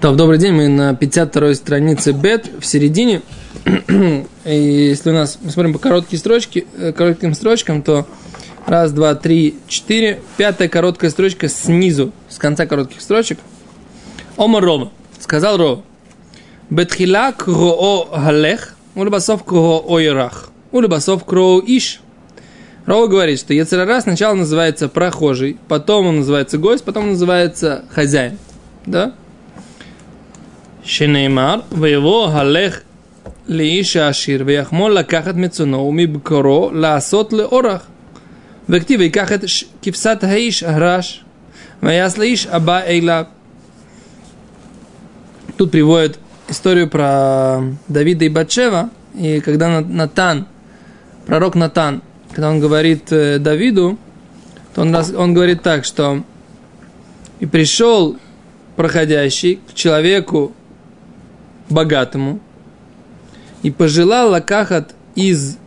Так, добрый день, мы на 52 странице бет, в середине. И если у нас, мы смотрим по коротким строчке, э, коротким строчкам, то раз, два, три, четыре, пятая короткая строчка снизу, с конца коротких строчек. Омар Рома, сказал Рова, Бетхила кроо галех, улыбасов кроо ойрах, улыбасов кроо иш. Рова говорит, что Ецерара сначала называется прохожий, потом он называется гость, потом он называется хозяин. Да? שנאמר, ויבוא הלך לאיש העשיר ויחמול לקחת מצונו ומבקרו לעשות לאורח. וכתיב ויקח את כבשת האיש הרש ויעש לאיש הבא אליו. Тут приводит историю про Давида и Батшева, и когда Натан, пророк Натан, когда он говорит Давиду, то он, он говорит так, что и пришел проходящий к человеку, богатому и пожелал лакахат из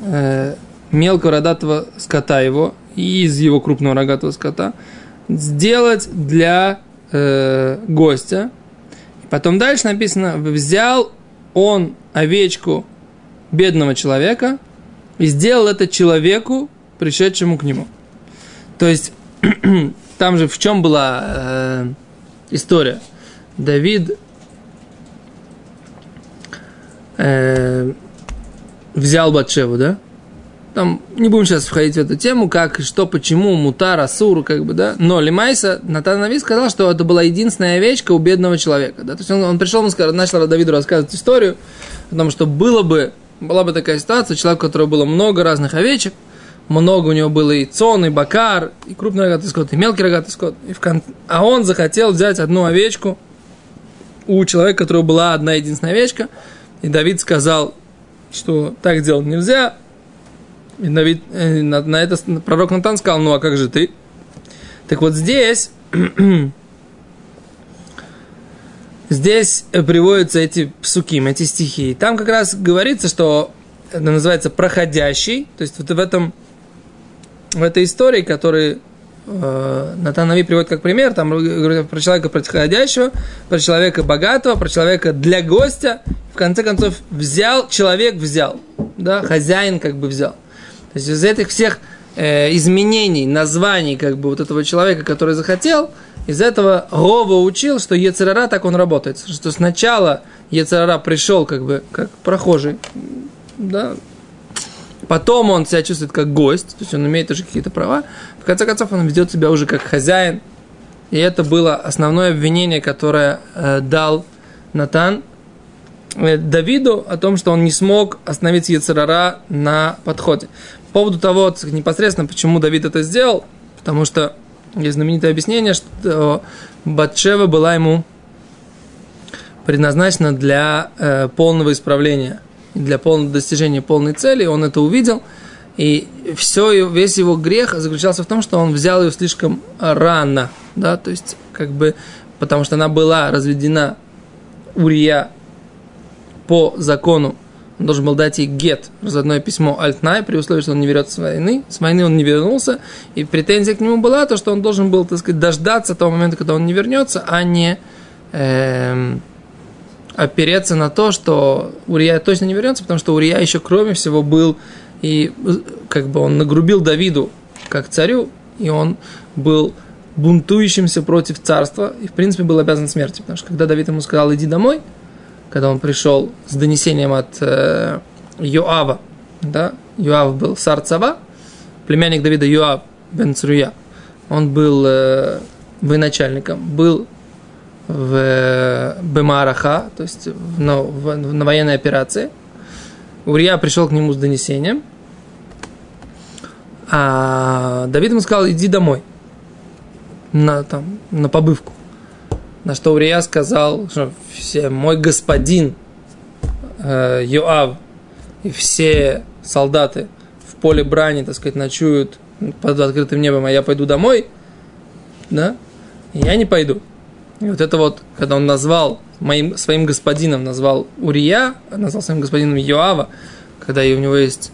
э, мелкого рогатого скота его и из его крупного рогатого скота сделать для э, гостя. Потом дальше написано, взял он овечку бедного человека и сделал это человеку, пришедшему к нему. То есть, там же в чем была э, история? Давид э, взял Батшеву, да? Там не будем сейчас входить в эту тему, как, что, почему, мутар, асур, как бы, да. Но Лимайса, Натан Нави сказал, что это была единственная овечка у бедного человека, да. То есть он, он пришел, он сказал, начал Давиду рассказывать историю, потому что было бы, была бы такая ситуация, человек, у которого было много разных овечек, много у него было и цон, и бакар, и крупный рогатый скот, и мелкий рогатый скот. И в кон... А он захотел взять одну овечку у человека, у которого была одна единственная овечка – и Давид сказал, что так делать нельзя. И Давид, э, на, на это пророк Натан сказал, ну а как же ты? Так вот здесь, здесь приводятся эти псуки, эти стихи. Там как раз говорится, что это называется проходящий, то есть вот в этом, в этой истории, который э, Натан Нави приводит как пример, там про человека происходящего, про человека богатого, про человека для гостя, в конце концов, взял, человек взял, да, хозяин как бы взял. То есть из этих всех э, изменений, названий как бы вот этого человека, который захотел, из этого Рова учил, что Ецерара так он работает. Что сначала Ецерара пришел как бы как прохожий, да, потом он себя чувствует как гость, то есть он имеет уже какие-то права, в конце концов он ведет себя уже как хозяин. И это было основное обвинение, которое э, дал Натан Э, Давиду о том, что он не смог остановить Яцерара на подходе. По поводу того, непосредственно, почему Давид это сделал, потому что есть знаменитое объяснение, что Батшева была ему предназначена для э, полного исправления, для полного достижения полной цели, он это увидел, и все, весь его грех заключался в том, что он взял ее слишком рано, да, то есть, как бы, потому что она была разведена Урия по закону. Он должен был дать ей гет, разводное письмо Альтнай, при условии, что он не вернется с войны. С войны он не вернулся, и претензия к нему была то, что он должен был, так сказать, дождаться того момента, когда он не вернется, а не эм, опереться на то, что Урия точно не вернется, потому что Урия еще, кроме всего, был и как бы он нагрубил Давиду как царю, и он был бунтующимся против царства, и, в принципе, был обязан смерти, потому что когда Давид ему сказал, иди домой, когда он пришел с донесением от э, Йоава, да, Йоав был Сарцава, племянник Давида Йоав бен Цруя, он был э, военачальником, был в Бемараха, то есть на, в, на военной операции. Урия пришел к нему с донесением, а Давид ему сказал, иди домой, на, там, на побывку. На что Урия сказал, что все, мой господин э, Йоав и все солдаты в поле брани, так сказать, ночуют под открытым небом, а я пойду домой, да, я не пойду. И вот это вот, когда он назвал моим, своим господином, назвал Урия, назвал своим господином Йоава, когда у него есть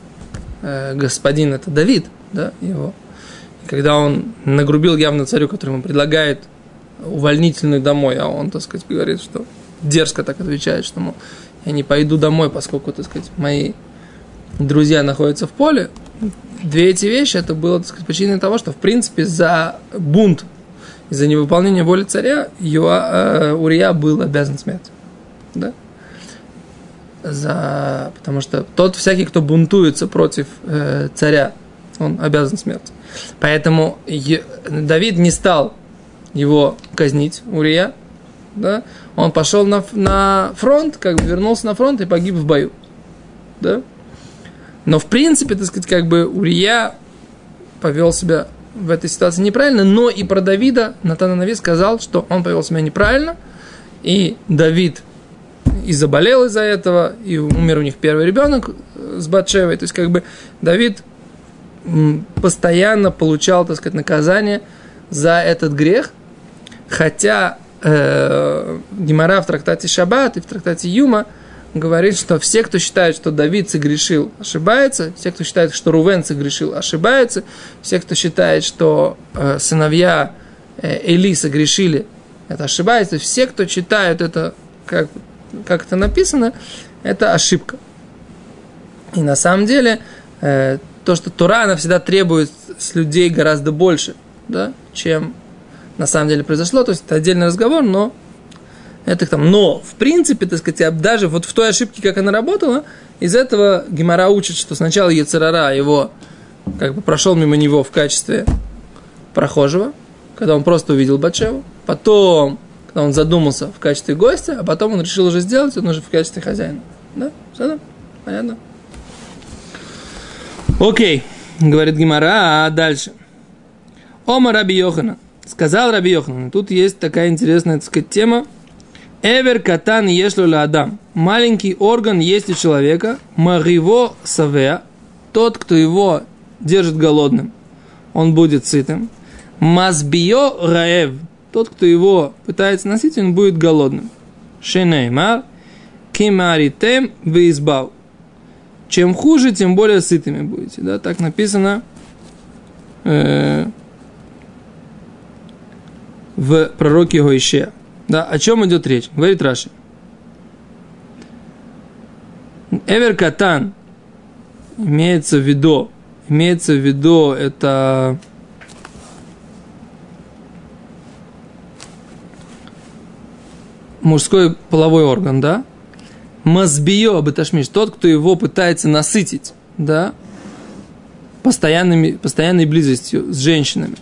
э, господин, это Давид, да, его. И когда он нагрубил явно царю, который ему предлагает увольнительную домой, а он, так сказать, говорит, что дерзко так отвечает, что, мол, я не пойду домой, поскольку, так сказать, мои друзья находятся в поле. Две эти вещи, это было, так сказать, причиной того, что, в принципе, за бунт, за невыполнение воли царя, Юа, э, Урия был обязан смерть. Да? За... Потому что тот всякий, кто бунтуется против э, царя, он обязан смерть. Поэтому Давид не стал его казнить, Урия, да? он пошел на, на фронт, как бы вернулся на фронт и погиб в бою. Да? Но в принципе, так сказать, как бы Урия повел себя в этой ситуации неправильно, но и про Давида Натан Нави сказал, что он повел себя неправильно, и Давид и заболел из-за этого, и умер у них первый ребенок с Батшевой. То есть, как бы Давид постоянно получал, так сказать, наказание за этот грех, хотя э, Гимара в трактате Шаббат и в трактате Юма говорит, что все, кто считает, что Давид согрешил, ошибается, все, кто считает, что Рувен согрешил, ошибается, все, кто считает, что э, сыновья э, Эли согрешили, это ошибается, все, кто читает это, как, как это написано, это ошибка. И на самом деле, э, то, что Тура, она всегда требует с людей гораздо больше, да, чем на самом деле произошло. То есть это отдельный разговор, но это там. Но, в принципе, так сказать, даже вот в той ошибке, как она работала, из этого Гимара учит, что сначала Ецерара его как бы прошел мимо него в качестве прохожего, когда он просто увидел Батшеву, потом, когда он задумался в качестве гостя, а потом он решил уже сделать, он уже в качестве хозяина. Да? Все, да? Понятно? Окей, говорит Гимара, а дальше. Ома Раби Йохана. Сказал Раби Йохана. Тут есть такая интересная, так сказать, тема. Эвер катан ешлю адам. Маленький орган есть у человека. Мариво савеа. Тот, кто его держит голодным, он будет сытым. Мазбио раев. Тот, кто его пытается носить, он будет голодным. Шенеймар. Кимаритем визбау. Чем хуже, тем более сытыми будете. Да? Так написано э, в пророке Гоише. Да, о чем идет речь? Говорит Раши. Эвер Катан имеется в виду, имеется в виду это мужской половой орган, да? Мазбио Баташмиш, тот, кто его пытается насытить, да, постоянными, постоянной близостью с женщинами.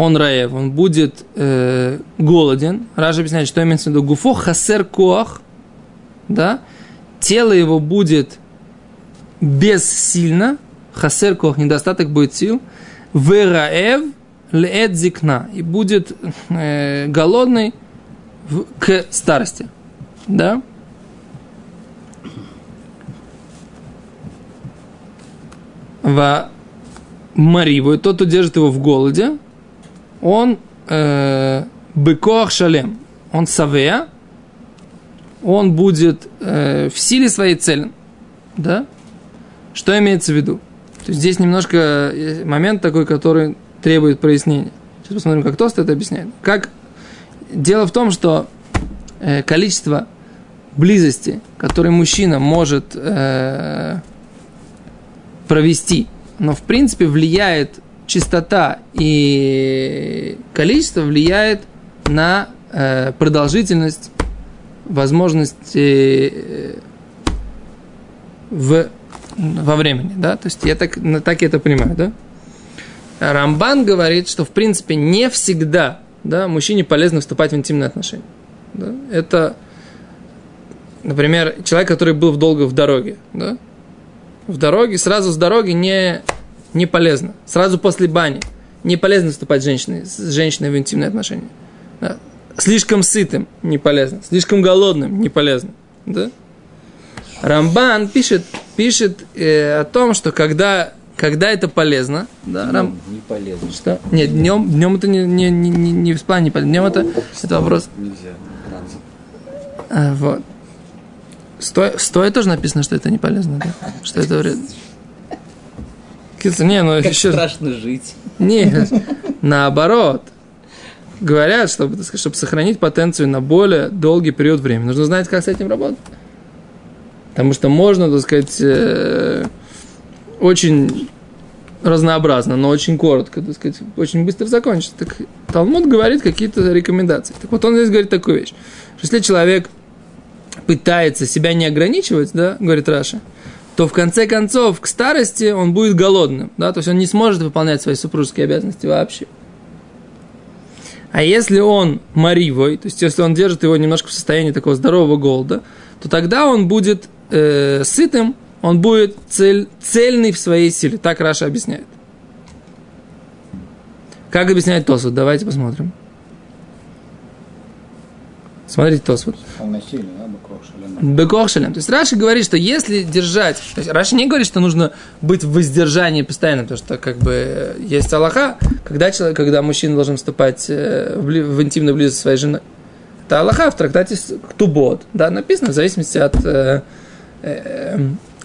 Он раев, он будет э, голоден. Ража объясняет, что имеется в виду гуфо хасер коах, да, тело его будет бессильно, хасер коах, недостаток будет сил, вераев леэд зикна, и будет э, голодный в, к старости, да. в Мариву, тот, кто держит его в голоде, он э, быкоах шалем, он савея, он будет э, в силе своей цели. Да? Что имеется в виду? То есть здесь немножко момент такой, который требует прояснения. Сейчас посмотрим, как Тост это объясняет. Как... Дело в том, что э, количество близости, которое мужчина может э, провести, но в принципе влияет частота и количество влияет на э, продолжительность, возможность э, в, во времени, да, то есть я так, так я это понимаю, да. Рамбан говорит, что в принципе не всегда, да, мужчине полезно вступать в интимные отношения. Да? Это, например, человек, который был долго в дороге, да, в дороге, сразу с дороги не, не полезно. Сразу после бани не полезно вступать с женщиной, с женщиной в интимные отношения. Да. Слишком сытым не полезно, слишком голодным не полезно. Да? Рамбан пишет, пишет э, о том, что когда, когда это полезно, да, днем Рам... не полезно. Что? Нет, днем, днем это не, не, не, не, не в плане не полезно. Днем это, это вопрос. Нельзя. А, вот. Стоя, стоя тоже написано, что это не полезно, да? Что это вредно. Не, ну Как еще... страшно жить. Нет, наоборот. говорят, чтобы, сказать, чтобы сохранить потенцию на более долгий период времени, нужно знать, как с этим работать. Потому что можно, так сказать, э, очень разнообразно, но очень коротко, так сказать, очень быстро закончить. Так Талмуд говорит какие-то рекомендации. Так вот он здесь говорит такую вещь, что если человек пытается себя не ограничивать, да, говорит Раша, то в конце концов к старости он будет голодным, да, то есть он не сможет выполнять свои супружеские обязанности вообще. А если он маривой, то есть если он держит его немножко в состоянии такого здорового голода, то тогда он будет э, сытым, он будет цель, цельный в своей силе. Так Раша объясняет. Как объясняет Тосут? Давайте посмотрим. Смотрите Тосут. Бекох шалем. То есть Раши говорит, что если держать... То есть Раши не говорит, что нужно быть в воздержании постоянно, потому что как бы есть Аллаха, когда, человек, когда мужчина должен вступать э, в, в интимную близость своей женой. Это Аллаха в трактате Ктубот. Да, написано в зависимости от э, э,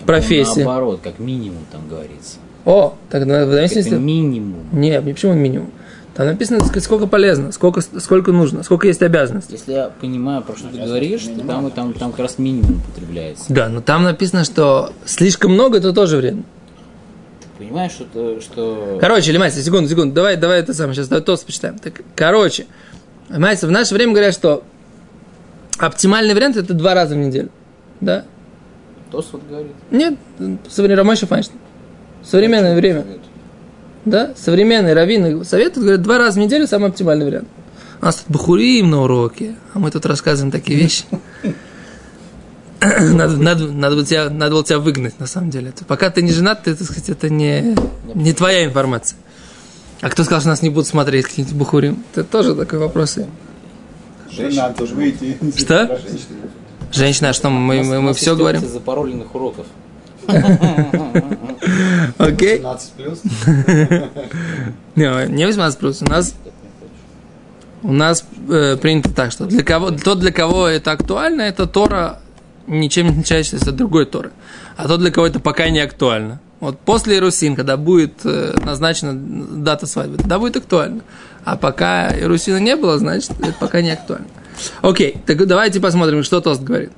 профессии. Наоборот, как минимум там говорится. О, тогда в зависимости... Это минимум. Нет, почему минимум? Там написано, сколько полезно, сколько, сколько нужно, сколько есть обязанностей. Если я понимаю, про что ты говоришь, то там, там, там как раз минимум употребляется. Да, но там написано, что слишком много, это тоже вредно. Ты понимаешь, что... что... Короче, Лимайся, секунду, секунду, давай, давай это самое, сейчас давай тост почитаем. Так, короче, Лимайся, в наше время говорят, что оптимальный вариант это два раза в неделю. Да? Тост вот говорит. Нет, современный Ромашев Файнштейн. Современное время. Совет. Да? Современные раввины советуют, говорят, два раза в неделю самый оптимальный вариант. У нас тут бахурим на уроке, а мы тут рассказываем такие вещи. Надо, надо, надо, было тебя, надо было тебя выгнать, на самом деле. Пока ты не женат, ты, так сказать, это не, не твоя информация. А кто сказал, что нас не будут смотреть какие-нибудь бухурим? Это тоже такой вопрос. Жена тоже выйти. Что? Женщина, а что мы, мы, мы все говорим? запароленных уроков. Окей. 17 плюс. Не, не 18 плюс. У нас у нас э, принято так, что для кого, тот, для кого это актуально, это Тора ничем не отличается от другой Торы. А тот, для кого это пока не актуально. Вот после Ирусин, когда будет э, назначена дата свадьбы, тогда будет актуально. А пока Ирусина не было, значит, это пока не актуально. Окей, так давайте посмотрим, что Тост говорит.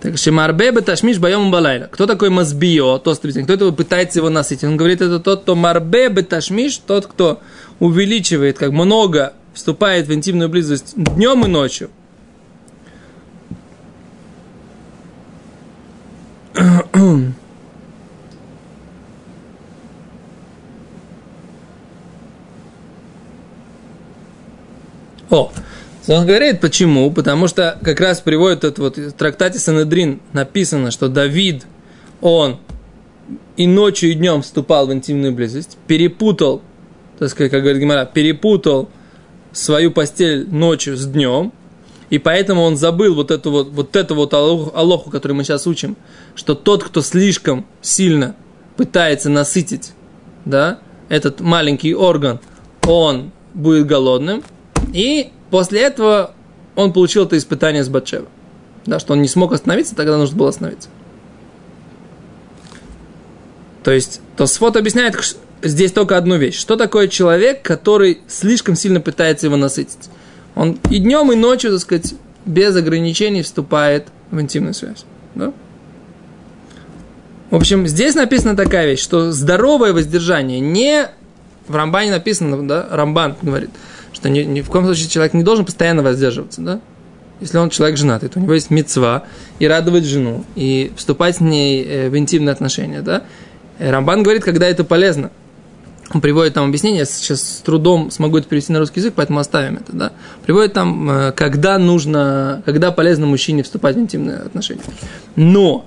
Так, Шимарбе беташмиш байом балайла. Кто такой мазбио? Тост Кто это пытается его насытить? Он говорит, это тот, кто марбе беташмиш, тот, кто увеличивает, как много вступает в интимную близость днем и ночью. О, он говорит, почему? Потому что как раз приводит этот вот в трактате Санедрин написано, что Давид, он и ночью, и днем вступал в интимную близость, перепутал, так сказать, как говорит Гимара, перепутал свою постель ночью с днем, и поэтому он забыл вот эту вот, вот эту вот алоху, алоху, которую мы сейчас учим, что тот, кто слишком сильно пытается насытить, да, этот маленький орган, он будет голодным, и После этого он получил это испытание с Батшева. Да, что он не смог остановиться, тогда нужно было остановиться. То есть, Тосфот объясняет здесь только одну вещь. Что такое человек, который слишком сильно пытается его насытить? Он и днем, и ночью, так сказать, без ограничений вступает в интимную связь. Да? В общем, здесь написана такая вещь, что здоровое воздержание не... В Рамбане написано, да, Рамбан говорит – что ни, ни в коем случае человек не должен постоянно воздерживаться, да? Если он человек женатый, то у него есть мецва и радовать жену, и вступать с ней э, в интимные отношения, да? Э, Рамбан говорит, когда это полезно. Он приводит там объяснение, я сейчас с трудом смогу это перевести на русский язык, поэтому оставим это, да? Приводит там, э, когда нужно, когда полезно мужчине вступать в интимные отношения. Но,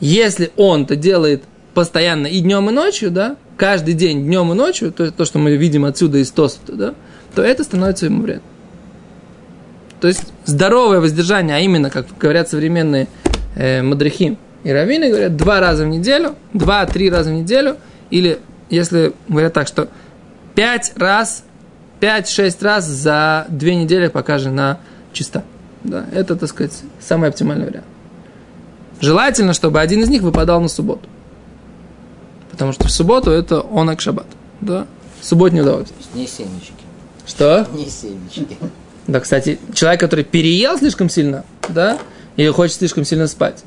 если он это делает постоянно и днем, и ночью, да, каждый день днем и ночью, то, то что мы видим отсюда из Тосфта, да, то это становится ему вредно. То есть здоровое воздержание, а именно, как говорят современные э, мадрихим и раввины, говорят два раза в неделю, два-три раза в неделю, или если говорят так, что пять раз, пять-шесть раз за две недели, пока жена чиста. Да, это, так сказать, самый оптимальный вариант. Желательно, чтобы один из них выпадал на субботу. Потому что в субботу это он шаббат. Да? Субботнее удовольствие. Не семечки. Что? Не семечки. Да, кстати, человек, который переел слишком сильно, да, или хочет слишком сильно спать,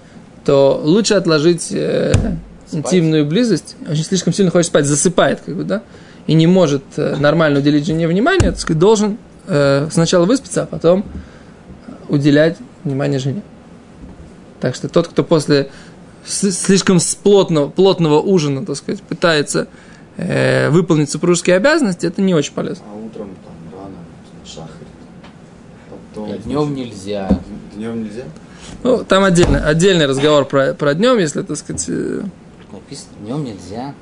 то лучше отложить э, интимную близость. Очень слишком сильно хочет спать, засыпает, как бы, да, и не может э, нормально уделить жене внимание, так сказать, должен э, сначала выспаться, а потом уделять внимание жене. Так что тот, кто после слишком плотного, плотного ужина, так сказать, пытается э, выполнить супружеские обязанности, это не очень полезно. А утром. Потом... Днем нельзя. Днем нельзя? Ну, там отдельно, отдельный разговор про, про днем, если, так сказать, э, Написано, днем нельзя.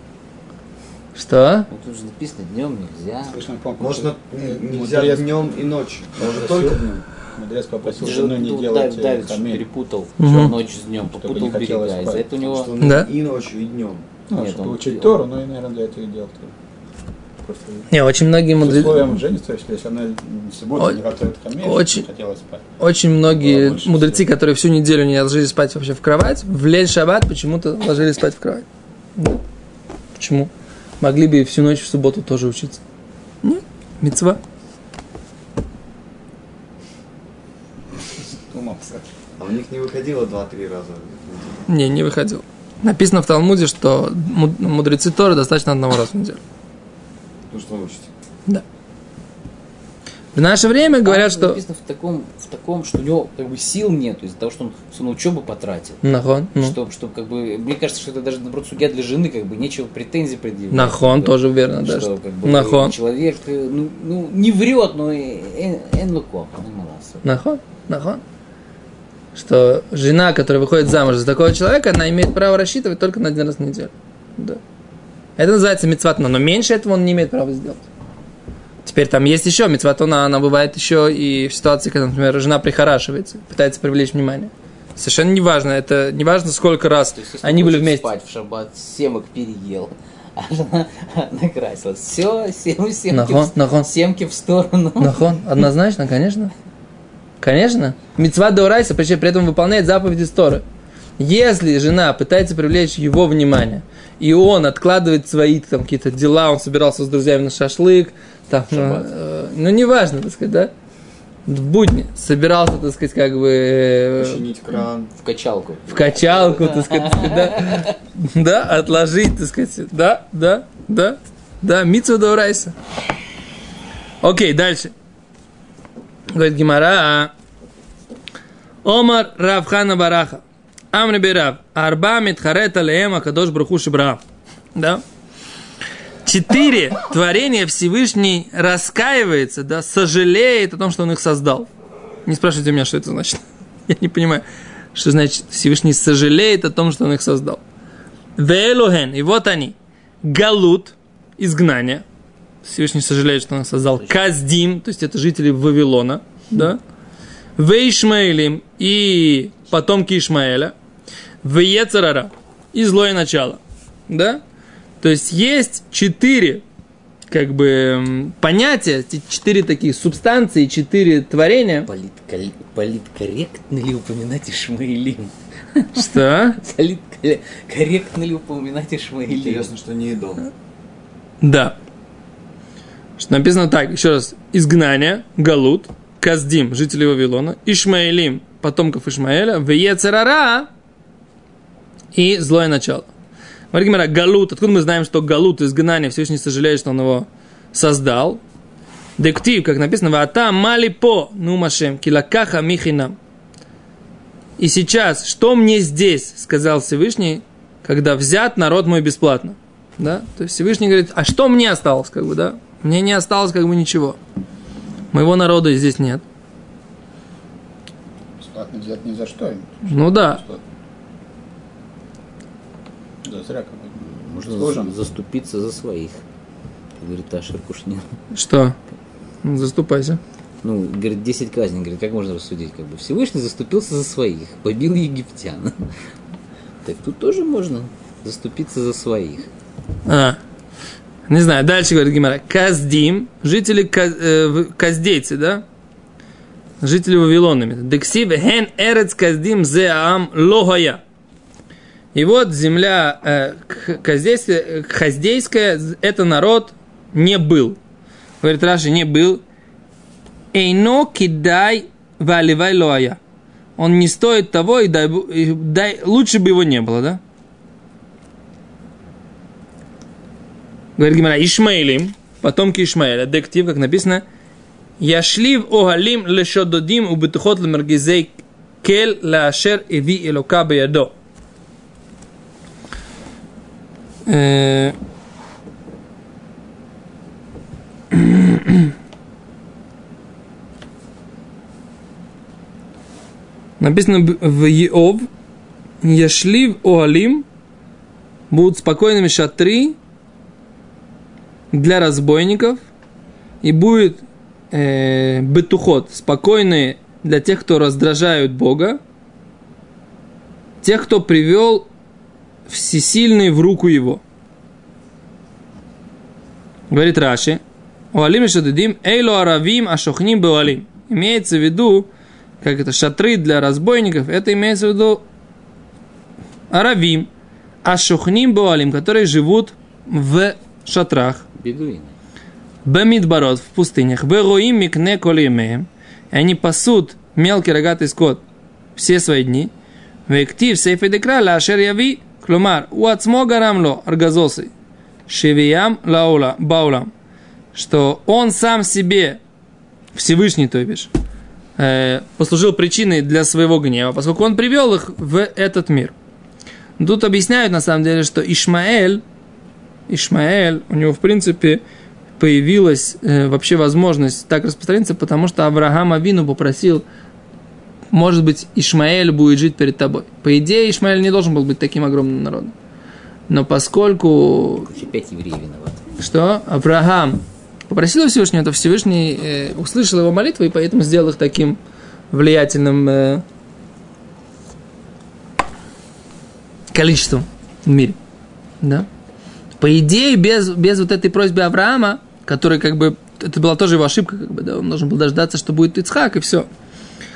что? Ну, тут же написано, днем нельзя. Слышно, помню, Можно э, нельзя мудрец, днем и ночью. Можно только днем. мудрец попросил Ты жену не делать Дав- Давид э, перепутал Мгм. ночь с днем, попутал берега. Из-за этого у него... Да. и ночью, и днем. Ну, Нет, чтобы он- учить Тору, ну и, наверное, для этого и делал. Просто Не, очень многие мудрецы, условием жениться, если если она сегодня О- не готовит хамель, очень- не хотела спать. очень многие мудрецы, всего. которые всю неделю не ложились спать вообще в кровать, в лень шаббат почему-то ложились спать в кровать. Да. Почему? Могли бы и всю ночь в субботу тоже учиться. Нет, мецва. Умался. А у них не выходило 2-3 раза. Не, не выходил. Написано в Талмуде, что му- мудрецы Торы достаточно одного раза в неделю. Ну что вы учите? Да. В наше время говорят, Там что... Написано в таком, в таком, что у него как бы сил нет, из-за того, что он все на учебу потратил. Нахон, ну. Чтобы, чтобы, как бы, мне кажется, что это даже, наоборот, судья для жены, как бы, нечего претензий предъявить. Нахон, Как бы, тоже верно, да. Что, что- как бы, Нахон. человек, э, ну, ну, не врет, но эн луко, Нахон, нахон. Что жена, которая выходит замуж за такого человека, она имеет право рассчитывать только на один раз в неделю. Да. Это называется мецватона, но меньше этого он не имеет права сделать. Теперь там есть еще мецватона, она бывает еще и в ситуации, когда, например, жена прихорашивается, пытается привлечь внимание. Совершенно неважно, это неважно, сколько раз они были вместе. спать в шаббат, семок переел. А жена накрасилась. Все, сем, семки, Нахон, в, нахон. семки в сторону. Нахон, однозначно, конечно. Конечно. Мецва Деурайса, причем при этом выполняет заповеди Сторы. Если жена пытается привлечь его внимание, и он откладывает свои там какие-то дела, он собирался с друзьями на шашлык, там, ну, э, ну, неважно, так сказать, да, в будни собирался, так сказать, как бы э, Починить кран. В качалку. в качалку, так сказать, да, да, отложить, так сказать, да, да, да, да, митсу Деурайса. Окей, дальше. Говорит Гимара. Омар Равхана Бараха. Амри Бирав. Арба Митхарета Леема Кадош Бруху Шибра. Да? Четыре творения Всевышний раскаивается, да, сожалеет о том, что он их создал. Не спрашивайте меня, что это значит. Я не понимаю, что значит Всевышний сожалеет о том, что он их создал. Веэлухен, и вот они. Галут, изгнание. Всевышний сожалеет, что он их создал. Каздим, то есть это жители Вавилона, да. Вейшмаэлим и потомки Ишмаэля. Веецарара и злое начало, да. То есть есть четыре как бы понятия, четыре такие субстанции, четыре творения. Политкол- Политкорректно ли упоминать Ишмаилим? Что? Корректно ли упоминать Ишмаилим? Интересно, что не идол. Да. Что написано так, еще раз. Изгнание, Галут, Каздим, жители Вавилона, Ишмаэлим, потомков Ишмаэля, Веецерара и злое начало. Говорит Гимара, Галут, откуда мы знаем, что Галут, изгнание, Всевышний сожалеет, что он его создал. Дектив, как написано, Вата мали по нумашем, килакаха михинам. И сейчас, что мне здесь, сказал Всевышний, когда взят народ мой бесплатно. Да? То есть Всевышний говорит, а что мне осталось, как бы, да? Мне не осталось как бы ничего. Моего народа здесь нет. Бесплатно взять ни за что. Ну да. Бесплатно. Да, зря как. Можно Сложно. заступиться за своих. Говорит Ашер Кушнин. Что? Ну, Заступайся. Ну, говорит, 10 казней. Говорит, как можно рассудить? Как бы Всевышний заступился за своих, побил египтян. Так тут тоже можно заступиться за своих. А. Не знаю, дальше говорит Гимара. Каздим, жители Каз- э, каздейцы, да? Жители Вавилона. Дексив хен эрец каздим зе аам лохая. И вот земля э, хаздейская, это народ не был. Говорит Раши, не был. Эйно кидай валивай лоая. Он не стоит того, и дай, и дай, лучше бы его не было, да? Говорит Гимара, Ишмаилим, потомки Ишмаэля, дектив, как написано, Яшлив огалим лешододим у бетухот лемаргизей кел лаашер иви элока биядо. Э, Написано в Иов, Яшлив Оалим, будут спокойными шатры для разбойников, и будет э, бетухот, спокойные для тех, кто раздражают Бога, тех, кто привел всесильный в руку его. Говорит Раши, Уалим шададим, эйло аравим ашохним беуалим. Имеется в виду, как это, шатры для разбойников, это имеется в виду аравим, ашохним беуалим, которые живут в шатрах. Бедуины. Бамидбарот в пустынях. Бероим микне колимеем. И они пасут мелкий рогатый скот все свои дни. Вектив сейфе декра лашер яви. Клумар, у ацмо гарамло аргазосы. Шевиям лаула баулам. Что он сам себе, Всевышний, то бишь, послужил причиной для своего гнева, поскольку он привел их в этот мир. Тут объясняют, на самом деле, что Ишмаэль, Ишмаэль, у него, в принципе, появилась э, вообще возможность так распространиться, потому что Авраам Авину попросил, может быть, Ишмаэль будет жить перед тобой. По идее, Ишмаэль не должен был быть таким огромным народом. Но поскольку, Короче, евреи виноваты. что Авраам попросил Всевышнего, то Всевышний э, услышал его молитву и поэтому сделал их таким влиятельным э, количеством в мире. Да? По идее, без, без вот этой просьбы Авраама, который как бы, это была тоже его ошибка, как бы, да, он должен был дождаться, что будет Ицхак, и все.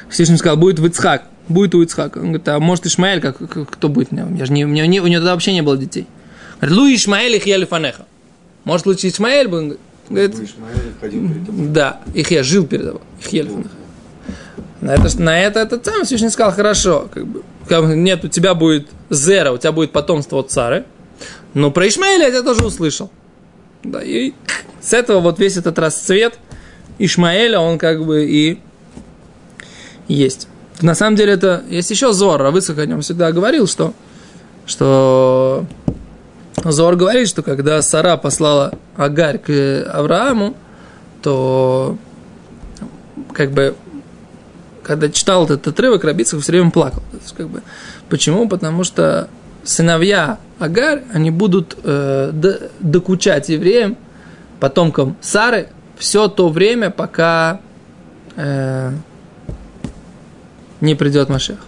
Всевышний сказал, будет в Ицхак, будет у Ицхака. Он говорит, а может Ишмаэль, как, кто будет? Я же не, у, него не- у него тогда вообще не было детей. Говорит, Лу Ишмаэль их ели фанеха. Может, лучше Ишмаэль бы? Он говорит, Ишмаэль да, их я жил перед тобой. Их ели фанеха. На это, на это этот сам Всевышний сказал, хорошо, как бы, нет, у тебя будет зера, у тебя будет потомство от цары, но про Ишмаэля я тебя тоже услышал. Да, и с этого вот весь этот расцвет Ишмаэля, он как бы и есть. На самом деле это есть еще Зор, а Высок о нем всегда говорил, что, что Зор говорит, что когда Сара послала Агарь к Аврааму, то как бы когда читал этот отрывок, Рабицах все время плакал. Есть, как бы, почему? Потому что сыновья Агарь, они будут э, докучать евреям, потомкам Сары, все то время, пока э, не придет Машех.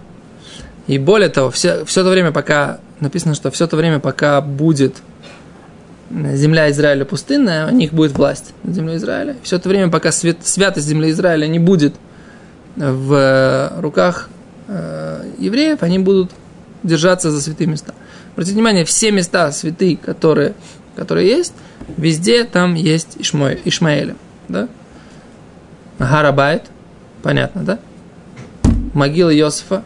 И более того, все, все то время, пока написано, что все то время, пока будет земля Израиля пустынная, у них будет власть над землей Израиля. Все это время, пока свят, святость земли Израиля не будет в руках э, евреев, они будут держаться за святые места. Обратите внимание, все места святые, которые, которые есть, везде там есть Ишмой, Ишмаэля. Да? Гарабайт, понятно, да? Могила Иосифа,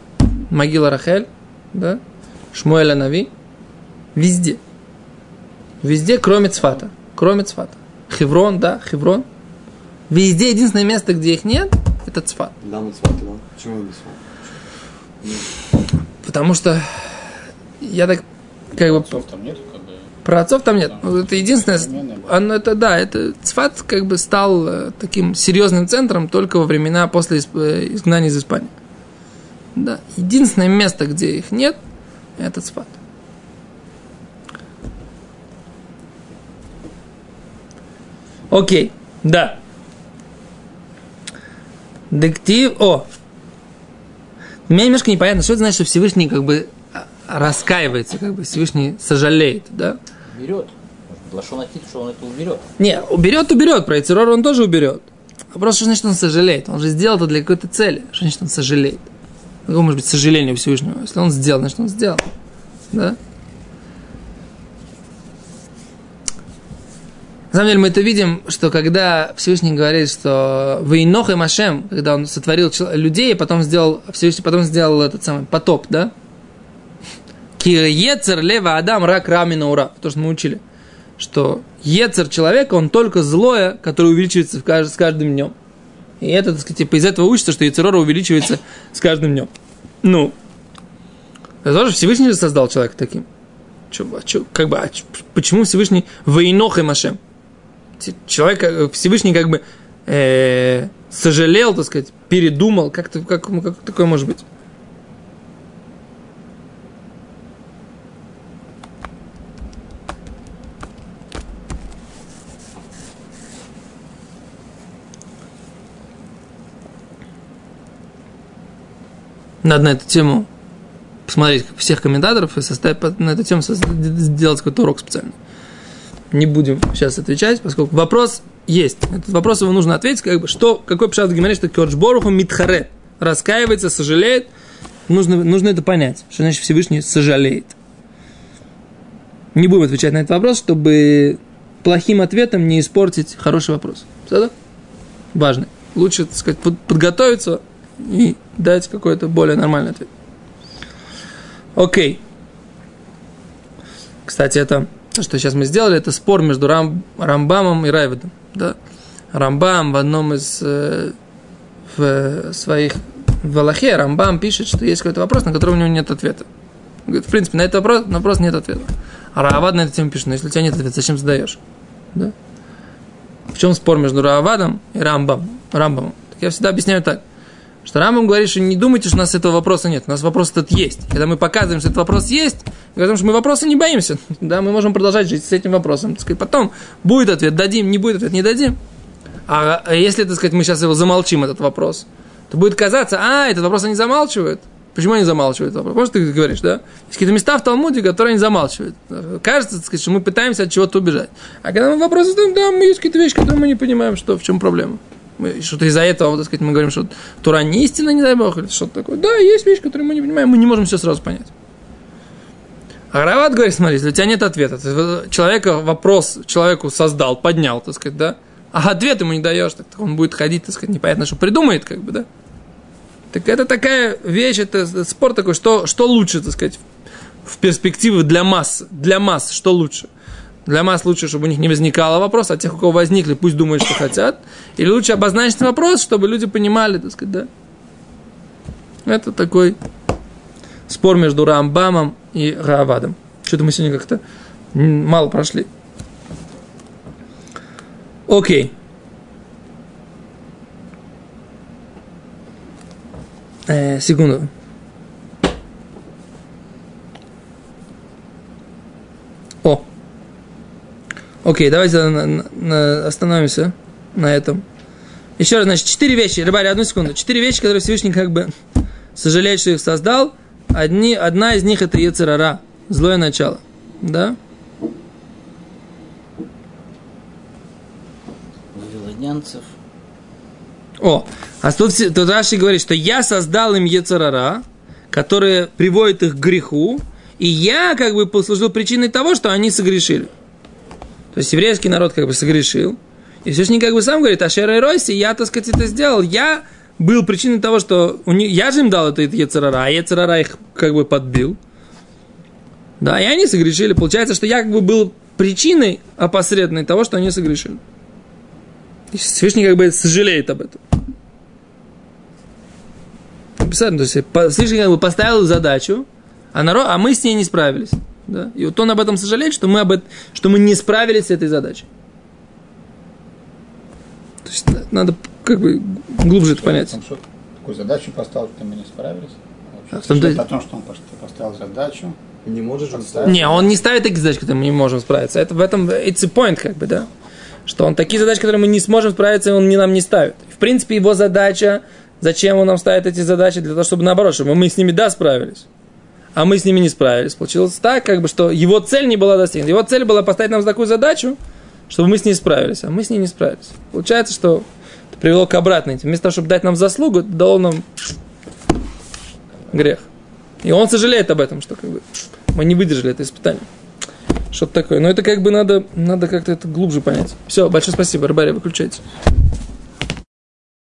могила Рахель, да? Шмуэля Нави, везде. Везде, кроме Цфата. Кроме Цфата. Хеврон, да, Хеврон. Везде единственное место, где их нет, это Цфат. Лама Цват, да? Почему не Цват? Потому что я так как бы Отцов там нету, как бы. про отцов там нет. Ну, Это единственное. Оно это да, это Цфат как бы стал э, таким серьезным центром только во времена после э, изгнания из Испании. Да, единственное место, где их нет, это Цфат. Окей, да. Дектив, о, мне немножко непонятно, что это значит, что Всевышний как бы а, раскаивается, как бы Всевышний сожалеет, да? Берет. Лошонатит, что он это уберет. Не, уберет, уберет, про он тоже уберет. Вопрос, что значит он сожалеет? Он же сделал это для какой-то цели. Что значит он сожалеет? Какое может быть сожаление Всевышнего? Если он сделал, значит он сделал. Да? На самом деле мы это видим, что когда Всевышний говорит, что вы Инох и Машем, когда он сотворил людей, и потом сделал, Всевышний потом сделал этот самый потоп, да? Киецер лева Адам рак рамина ура. То, что мы учили. Что ецер человека, он только злое, которое увеличивается с каждым днем. И это, так сказать, типа из этого учится, что яцерора увеличивается с каждым днем. Ну, это тоже Всевышний же создал человека таким. Чё, а чё, как бы, а ч- почему Всевышний воинох и Машем? Человек, э, Всевышний как бы э, сожалел, так сказать, передумал. Как, как, как такое может быть? Надо на эту тему посмотреть всех комментаторов и составить на эту тему сделать какой-то урок специальный. Не будем сейчас отвечать, поскольку вопрос есть. Этот вопрос его нужно ответить, как бы, что, какой пшат в Гимаре, что Кёрдж Боруху Митхаре раскаивается, сожалеет. Нужно, нужно это понять, что значит Всевышний сожалеет. Не будем отвечать на этот вопрос, чтобы плохим ответом не испортить хороший вопрос. Все Важно. Лучше, так сказать, под- подготовиться и дать какой-то более нормальный ответ. Окей. Кстати, это то, что сейчас мы сделали, это спор между Рам, Рамбамом и Райведом. Да? Рамбам в одном из э, в своих в Аллахе Рамбам пишет, что есть какой-то вопрос, на который у него нет ответа. Говорит, в принципе, на этот вопрос, на вопрос нет ответа. А Равад на эту тему пишет, ну если у тебя нет ответа, зачем задаешь? Да? В чем спор между Равадом и Рамбам? Рамбамом? Так я всегда объясняю так. Что Рамбам говорит, что не думайте, что у нас этого вопроса нет. У нас вопрос этот есть. Когда мы показываем, что этот вопрос есть, говорим, что мы вопроса не боимся. Да, мы можем продолжать жить с этим вопросом. Так сказать, потом будет ответ, дадим, не будет ответ, не дадим. А если, так сказать, мы сейчас его замолчим, этот вопрос, то будет казаться, а, этот вопрос они замалчивают. Почему они замалчивают вопрос? Что ты говоришь, да? Есть какие-то места в Талмуде, которые они замалчивают. Кажется, так сказать, что мы пытаемся от чего-то убежать. А когда мы вопрос задаем, да, мы есть какие-то вещи, которые мы не понимаем, что, в чем проблема. Что-то из-за этого, так сказать, мы говорим, что Тура не истина, не дай Бог, или что-то такое. Да, есть вещи, которые мы не понимаем, мы не можем все сразу понять. А Рават говорит, смотри, если у тебя нет ответа, ты человека вопрос человеку создал, поднял, так сказать, да, а ответ ему не даешь, так он будет ходить, так сказать, непонятно, что придумает, как бы, да. Так это такая вещь, это спор такой, что, что лучше, так сказать, в перспективе для масс, для масс, что лучше? Для масс лучше, чтобы у них не возникало вопроса, а тех, у кого возникли, пусть думают, что хотят. Или лучше обозначить вопрос, чтобы люди понимали, так сказать, да. Это такой спор между Рамбамом и Равадом. Что-то мы сегодня как-то мало прошли. Окей. Э, секунду. О. Окей, давайте на, на, остановимся на этом. Еще раз, значит, четыре вещи. Рыбари, одну секунду. Четыре вещи, которые Всевышний как бы сожалеет, что их создал. Одни, одна из них это Ецерара, злое начало. Да? Вавилонянцев. О, а тут, тут Раши говорит, что я создал им Ецерара, которые приводят их к греху, и я как бы послужил причиной того, что они согрешили. То есть еврейский народ как бы согрешил. И Всевышний как бы сам говорит, Ашера и Ройси, я, так сказать, это сделал. Я был причиной того, что у них, я же им дал это Ецерара, а Ецерара их как бы подбил. Да, и они согрешили. Получается, что я как бы был причиной опосредованной того, что они согрешили. И Всевышний как бы сожалеет об этом. Написано, то есть Всевышний как бы поставил задачу, а, народ, а мы с ней не справились. Да? И вот он об этом сожалеет, что мы, об этом, что мы не справились с этой задачей. То есть надо как бы глубже это понять. Там что, такую задачу поставил, что мы не справились? А в том-то- О том, что он поставил задачу. Не можешь же Поставил. Не, он не ставит такие задачи, которые мы не можем справиться. Это в этом it's a point, как бы, да. Что он такие задачи, которые мы не сможем справиться, он не нам не ставит. В принципе, его задача, зачем он нам ставит эти задачи, для того, чтобы наоборот, чтобы мы с ними, да, справились. А мы с ними не справились. Получилось так, как бы, что его цель не была достигнута. Его цель была поставить нам такую задачу, чтобы мы с ней справились, а мы с ней не справились. Получается, что это привело к обратной. Вместо того, чтобы дать нам заслугу, дал нам грех. И он сожалеет об этом, что как бы мы не выдержали это испытание. Что-то такое. Но это как бы надо, надо как-то это глубже понять. Все, большое спасибо, Рыбаря, выключайте.